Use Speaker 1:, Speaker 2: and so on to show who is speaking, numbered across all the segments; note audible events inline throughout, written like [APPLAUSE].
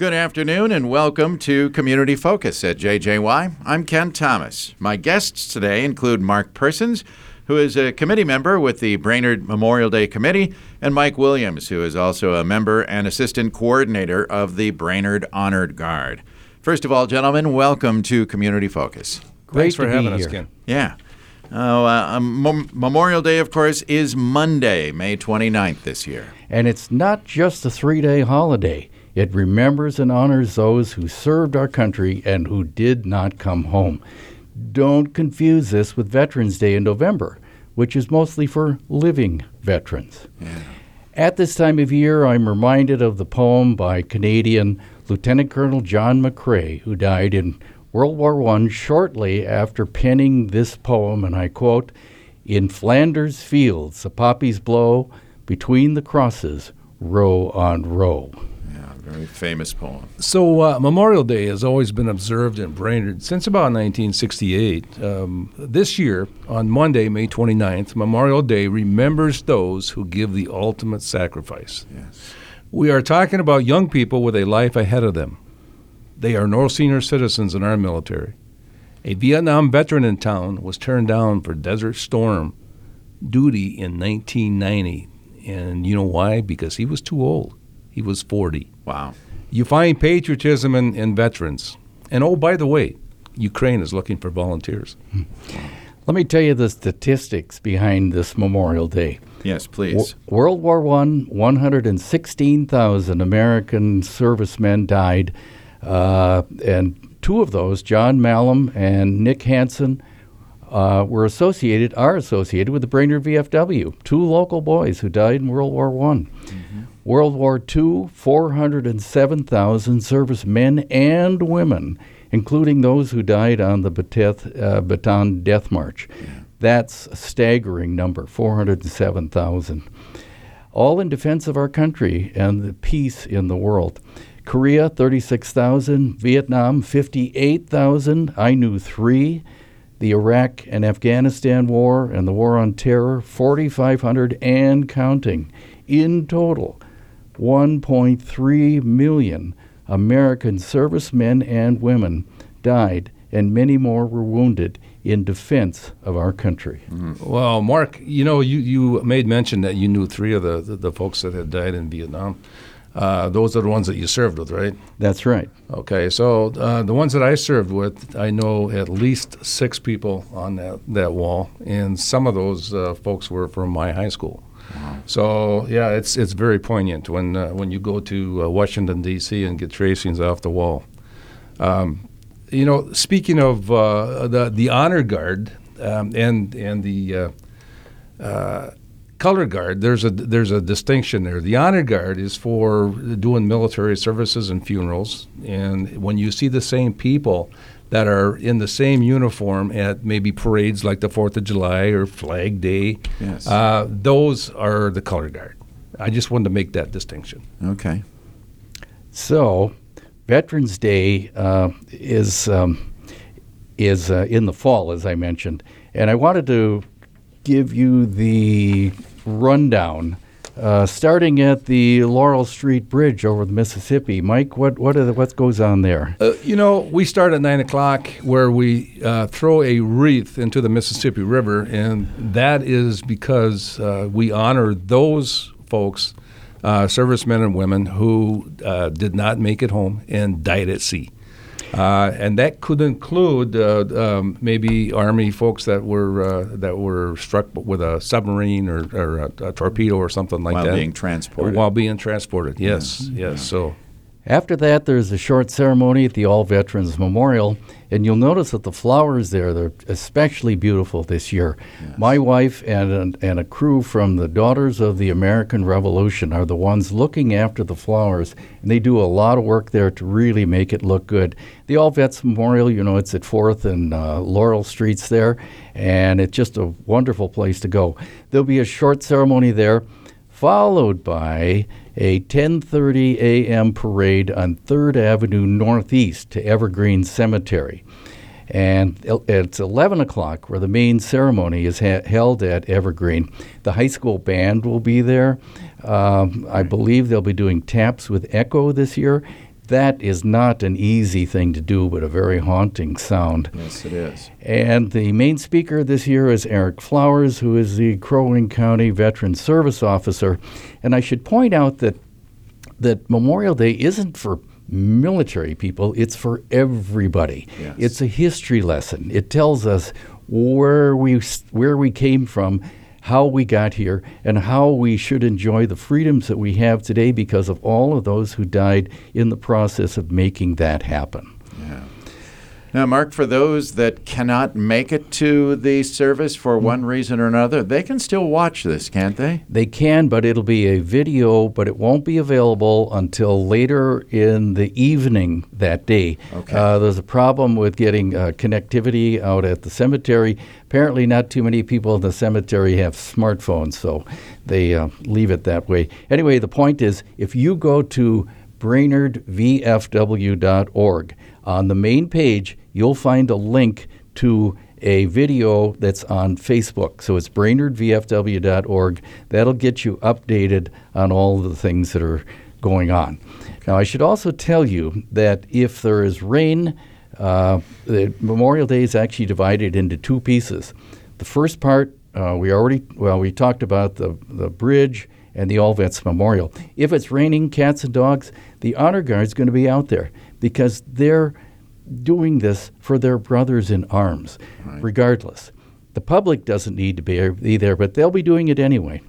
Speaker 1: Good afternoon and welcome to Community Focus at JJY. I'm Ken Thomas. My guests today include Mark Persons, who is a committee member with the Brainerd Memorial Day Committee, and Mike Williams, who is also a member and assistant coordinator of the Brainerd Honor Guard. First of all, gentlemen, welcome to Community Focus.
Speaker 2: Great
Speaker 3: Thanks for
Speaker 2: to be
Speaker 3: having us,
Speaker 2: here.
Speaker 3: Ken.
Speaker 1: Yeah. Oh, uh, um, Memorial Day, of course, is Monday, May 29th this year.
Speaker 2: And it's not just a three day holiday, it remembers and honors those who served our country and who did not come home. Don't confuse this with Veterans Day in November, which is mostly for living veterans. At this time of year, I'm reminded of the poem by Canadian Lieutenant Colonel John McCrae, who died in World War I shortly after penning this poem, and I quote, In Flanders fields the poppies blow, between the crosses, row on row.
Speaker 1: Very famous poem.
Speaker 3: So uh, Memorial Day has always been observed in Brainerd since about 1968. Um, this year, on Monday, May 29th, Memorial Day remembers those who give the ultimate sacrifice.
Speaker 1: Yes.
Speaker 3: We are talking about young people with a life ahead of them. They are no senior citizens in our military. A Vietnam veteran in town was turned down for Desert Storm duty in 1990. And you know why? Because he was too old. He was 40.
Speaker 1: Wow.
Speaker 3: You find patriotism in, in veterans. And oh, by the way, Ukraine is looking for volunteers.
Speaker 2: Let me tell you the statistics behind this Memorial Day.
Speaker 1: Yes,
Speaker 2: Wo-
Speaker 1: please.
Speaker 2: World War I, 116,000 American servicemen died, uh, and two of those, John Mallam and Nick Hansen, uh, were associated, are associated with the Brainerd VFW. Two local boys who died in World War I. World War II, 407,000 servicemen and women, including those who died on the Batet, uh, Bataan Death March. That's a staggering number, 407,000. All in defense of our country and the peace in the world. Korea, 36,000. Vietnam, 58,000. I knew three. The Iraq and Afghanistan war and the war on terror, 4,500 and counting. In total, 1.3 million American servicemen and women died, and many more were wounded in defense of our country.
Speaker 3: Well, Mark, you know, you, you made mention that you knew three of the, the, the folks that had died in Vietnam. Uh, those are the ones that you served with, right?
Speaker 2: That's right.
Speaker 3: Okay, so uh, the ones that I served with, I know at least six people on that, that wall, and some of those uh, folks were from my high school. So yeah, it's it's very poignant when uh, when you go to uh, Washington D.C. and get tracings off the wall. Um, you know, speaking of uh, the the honor guard um, and and the uh, uh, color guard, there's a there's a distinction there. The honor guard is for doing military services and funerals, and when you see the same people that are in the same uniform at maybe parades like the Fourth of July or Flag Day,
Speaker 1: Yes.
Speaker 3: uh, those are the color guard. I just wanted to make that distinction.
Speaker 1: Okay.
Speaker 2: So, Veterans Day uh, is um, is uh, in the fall, as I mentioned, and I wanted to give you the rundown, uh, starting at the Laurel Street Bridge over the Mississippi. Mike, what what the, what goes on there?
Speaker 3: Uh, you know, we start at nine o'clock where we uh, throw a wreath into the Mississippi River, and that is because uh, we honor those folks, uh, servicemen and women, who uh, did not make it home and died at sea. Uh, and that could include uh, um, maybe Army folks that were uh, that were struck with a submarine or, or a, a torpedo or something like
Speaker 1: While
Speaker 3: that
Speaker 1: being transported.
Speaker 3: While being transported, yes, yes. So
Speaker 2: After that, there's a short ceremony at the All Veterans Memorial, and you'll notice that the flowers there, they're especially beautiful this year. My wife and a, and a crew from the Daughters of the American Revolution are the ones looking after the flowers, and they do a lot of work there to really make it look good. The All Vets Memorial, you know, it's at 4th and uh, Laurel Streets there, and it's just a wonderful place to go. There'll be a short ceremony there followed by a 10:30 a.m. parade on 3rd Avenue Northeast to Evergreen Cemetery. And it's 11 o'clock where the main ceremony is ha- held at Evergreen. The high school band will be there. Um, I believe they'll be doing taps with Echo this year. That is not an easy thing to do, but a very haunting sound.
Speaker 1: Yes, it is.
Speaker 2: And the main speaker this year is Eric Flowers, who is the Crow Wing County Veteran Service Officer. And I should point out that that Memorial Day isn't for military people, it's for everybody.
Speaker 1: Yes.
Speaker 2: It's a history lesson. It tells us where we where we came from, how we got here, and how we should enjoy the freedoms that we have today because of all of those who died in the process of making that happen.
Speaker 1: Yeah. Now, Mark, for those that cannot make it to the service for one reason or another, they can still watch this, can't they?
Speaker 2: They can, but it'll be a video, but it won't be available until later in the evening that day.
Speaker 1: Okay.
Speaker 2: Uh, there's a problem with getting uh, connectivity out at the cemetery. Apparently, not too many people in the cemetery have smartphones, so they uh, leave it that way. Anyway, the point is if you go to brainerdvfw.org, on the main page, you'll find a link to a video that's on Facebook. So it's brainerdvfw.org. That'll get you updated on all the things that are going on. Now, I should also tell you that if there is rain, uh, the Memorial Day is actually divided into two pieces. The first part, uh, we already, well, we talked about the, the bridge and the All Vets Memorial. If it's raining cats and dogs, the Honor Guard is going to be out there because they're doing this for their brothers in arms, regardless. The public doesn't need to be, be there, but they'll be doing it anyway.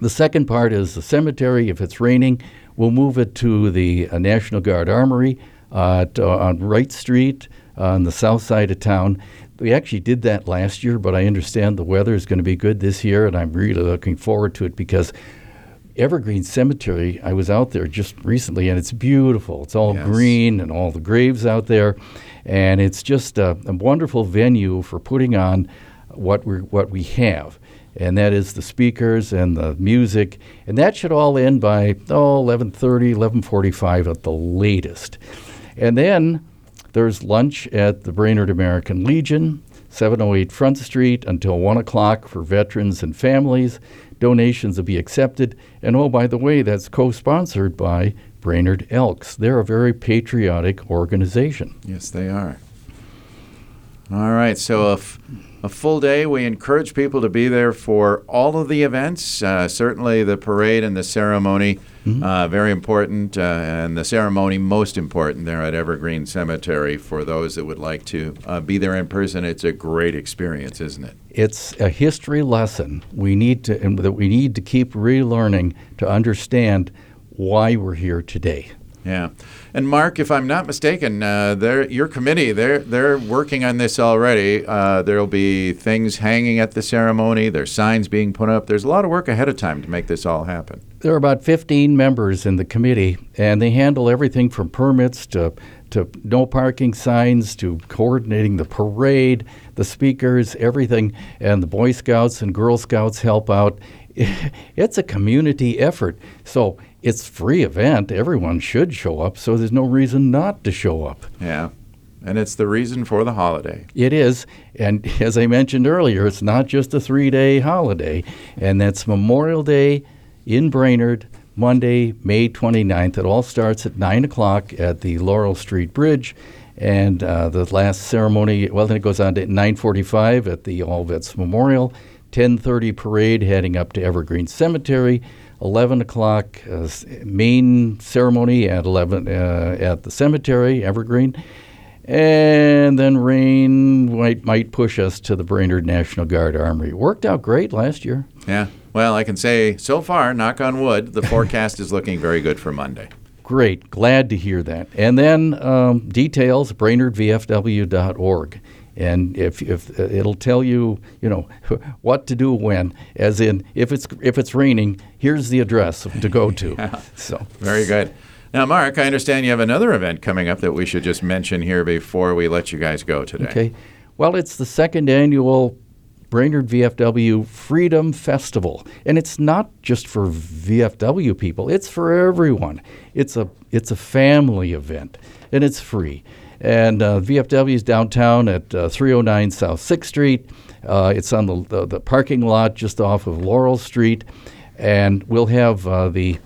Speaker 2: The second part is the cemetery. If it's raining, we'll move it to the uh, National Guard Armory uh, to, on Wright Street uh, on the south side of town. We actually did that last year, but I understand the weather is going to be good this year, and I'm really looking forward to it because Evergreen Cemetery, I was out there just recently, and it's beautiful. It's all
Speaker 1: Yes.
Speaker 2: green and all the graves out there, and it's just a, a wonderful venue for putting on what we what we have, and that is the speakers and the music, and that should all end by oh 11:30, 11:45 at the latest, and then there's lunch at the Brainerd American Legion. 708 Front Street until 1 o'clock for veterans and families. Donations will be accepted. And oh, by the way, that's co sponsored by Brainerd Elks. They're a very patriotic organization.
Speaker 1: Yes, they are. All right, so a, f- a full day. We encourage people to be there for all of the events. Uh, certainly, the parade and the ceremony, uh, very important, uh, and the ceremony most important there at Evergreen Cemetery for those that would like to uh, be there in person. It's a great experience, isn't it?
Speaker 2: It's a history lesson we need to, and that we need to keep relearning to understand why we're here today.
Speaker 1: Yeah, and Mark, if I'm not mistaken, uh, your committee they're they're working on this already. Uh, there'll be things hanging at the ceremony. There's signs being put up. There's a lot of work ahead of time to make this all happen.
Speaker 2: There are about 15 members in the committee, and they handle everything from permits to, to no parking signs to coordinating the parade, the speakers, everything. And the Boy Scouts and Girl Scouts help out. [LAUGHS] It's a community effort. So it's free event. Everyone should show up, so there's no reason not to show up.
Speaker 1: Yeah, and it's the reason for the holiday.
Speaker 2: It is, and [LAUGHS] as I mentioned earlier, it's not just a three day holiday, and that's Memorial Day in Brainerd, Monday, May 29th. It all starts at 9 o'clock at the Laurel Street Bridge. And uh, the last ceremony, well, then it goes on to 9:45 at the All Vets Memorial, 10:30 parade heading up to Evergreen Cemetery, 11 o'clock uh, main ceremony at 11 uh, at the cemetery, Evergreen, and then rain might might push us to the Brainerd National Guard Armory. Worked out great last year.
Speaker 1: Yeah. Well, I can say so far, knock on wood, the [LAUGHS] forecast is looking very good for Monday.
Speaker 2: Great, glad to hear that. And then um, details brainerdvfw.org. And if, if uh, it'll tell you, you know, [LAUGHS] what to do when, as in if it's if it's raining, here's the address to go to. [LAUGHS] So
Speaker 1: Very good. Now, Mark, I understand you have another event coming up that we should just mention here before we let you guys go today.
Speaker 2: Okay. Well, it's the second annual Brainerd VFW Freedom Festival, and it's not just for VFW people; it's for everyone. It's a it's a family event, and it's free. And uh, VFW is downtown at uh, 309 South Sixth Street. Uh, it's on the, the the parking lot just off of Laurel Street, and we'll have uh, the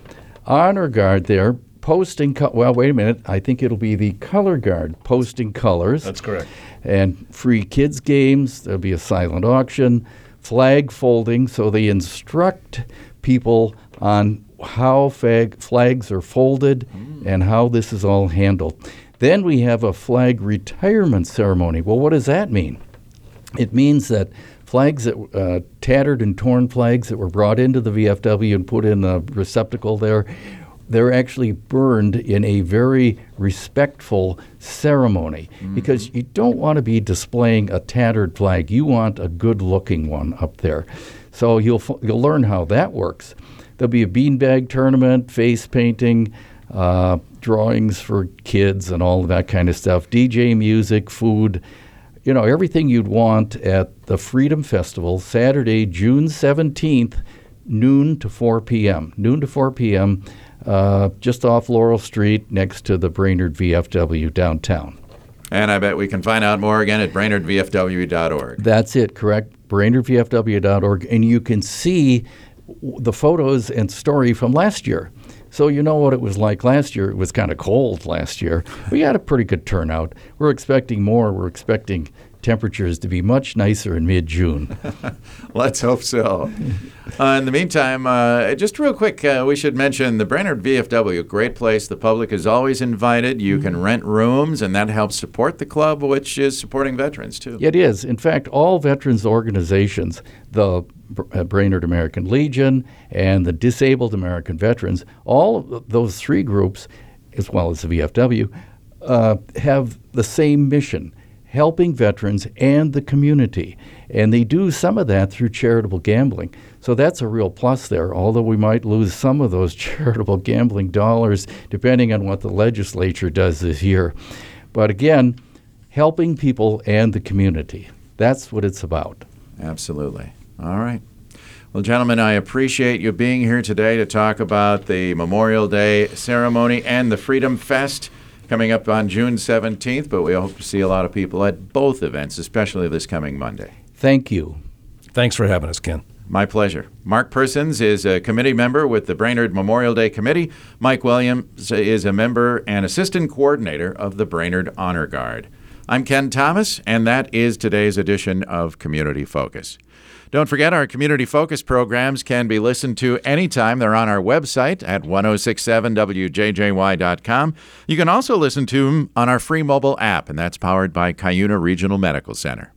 Speaker 2: honor guard there posting. Co- well, wait a minute. I think it'll be the color guard posting colors.
Speaker 3: That's correct.
Speaker 2: and free kids games. There'll be a silent auction, flag folding, so they instruct people on how flag, flags are folded and how this is all handled. Then we have a flag retirement ceremony. Well, what does that mean? It means that flags that uh, tattered and torn flags that were brought into the VFW and put in a receptacle there, they're actually burned in a very respectful ceremony because you don't want to be displaying a tattered flag. You want a good-looking one up there. So you'll f- you'll learn how that works. There'll be a beanbag tournament, face painting, uh, drawings for kids, and all of that kind of stuff. DJ music, food you know, everything you'd want at the Freedom Festival, Saturday, June 17th, noon to 4 p.m. Noon to 4 p.m., uh, just off Laurel Street next to the Brainerd VFW downtown.
Speaker 1: And I bet we can find out more again at brainerdvfw.org.
Speaker 2: That's it, correct? BrainerdVFW.org. And you can see the photos and story from last year. So you know what it was like last year. It was kind of cold last year. We had a pretty good turnout. We're expecting more. We're expecting temperatures to be much nicer in mid June. [LAUGHS]
Speaker 1: Let's hope so. Uh, in the meantime, uh, just real quick, uh, we should mention the Brainerd VFW, great place. The public is always invited. You can rent rooms, and that helps support the club, which is supporting veterans too.
Speaker 2: It is. In fact, all veterans organizations, the uh, Brainerd American Legion and the Disabled American Veterans, all of those three groups, as well as the VFW, uh, have the same mission helping veterans and the community. And they do some of that through charitable gambling. So that's a real plus there, although we might lose some of those [LAUGHS] charitable gambling dollars depending on what the legislature does this year. But again, helping people and the community. That's what it's about.
Speaker 1: Absolutely. All right. Well, gentlemen, I appreciate you being here today to talk about the Memorial Day ceremony and the Freedom Fest coming up on June 17th, but we hope to see a lot of people at both events, especially this coming Monday.
Speaker 2: Thank you.
Speaker 3: Thanks for having us, Ken.
Speaker 1: My pleasure. Mark Persons is a committee member with the Brainerd Memorial Day Committee. Mike Williams is a member and assistant coordinator of the Brainerd Honor Guard. I'm Ken Thomas, and that is today's edition of Community Focus. Don't forget, our Community Focus programs can be listened to anytime. They're on our website at 1067wjjy.com. You can also listen to them on our free mobile app, and that's powered by Cuyuna Regional Medical Center.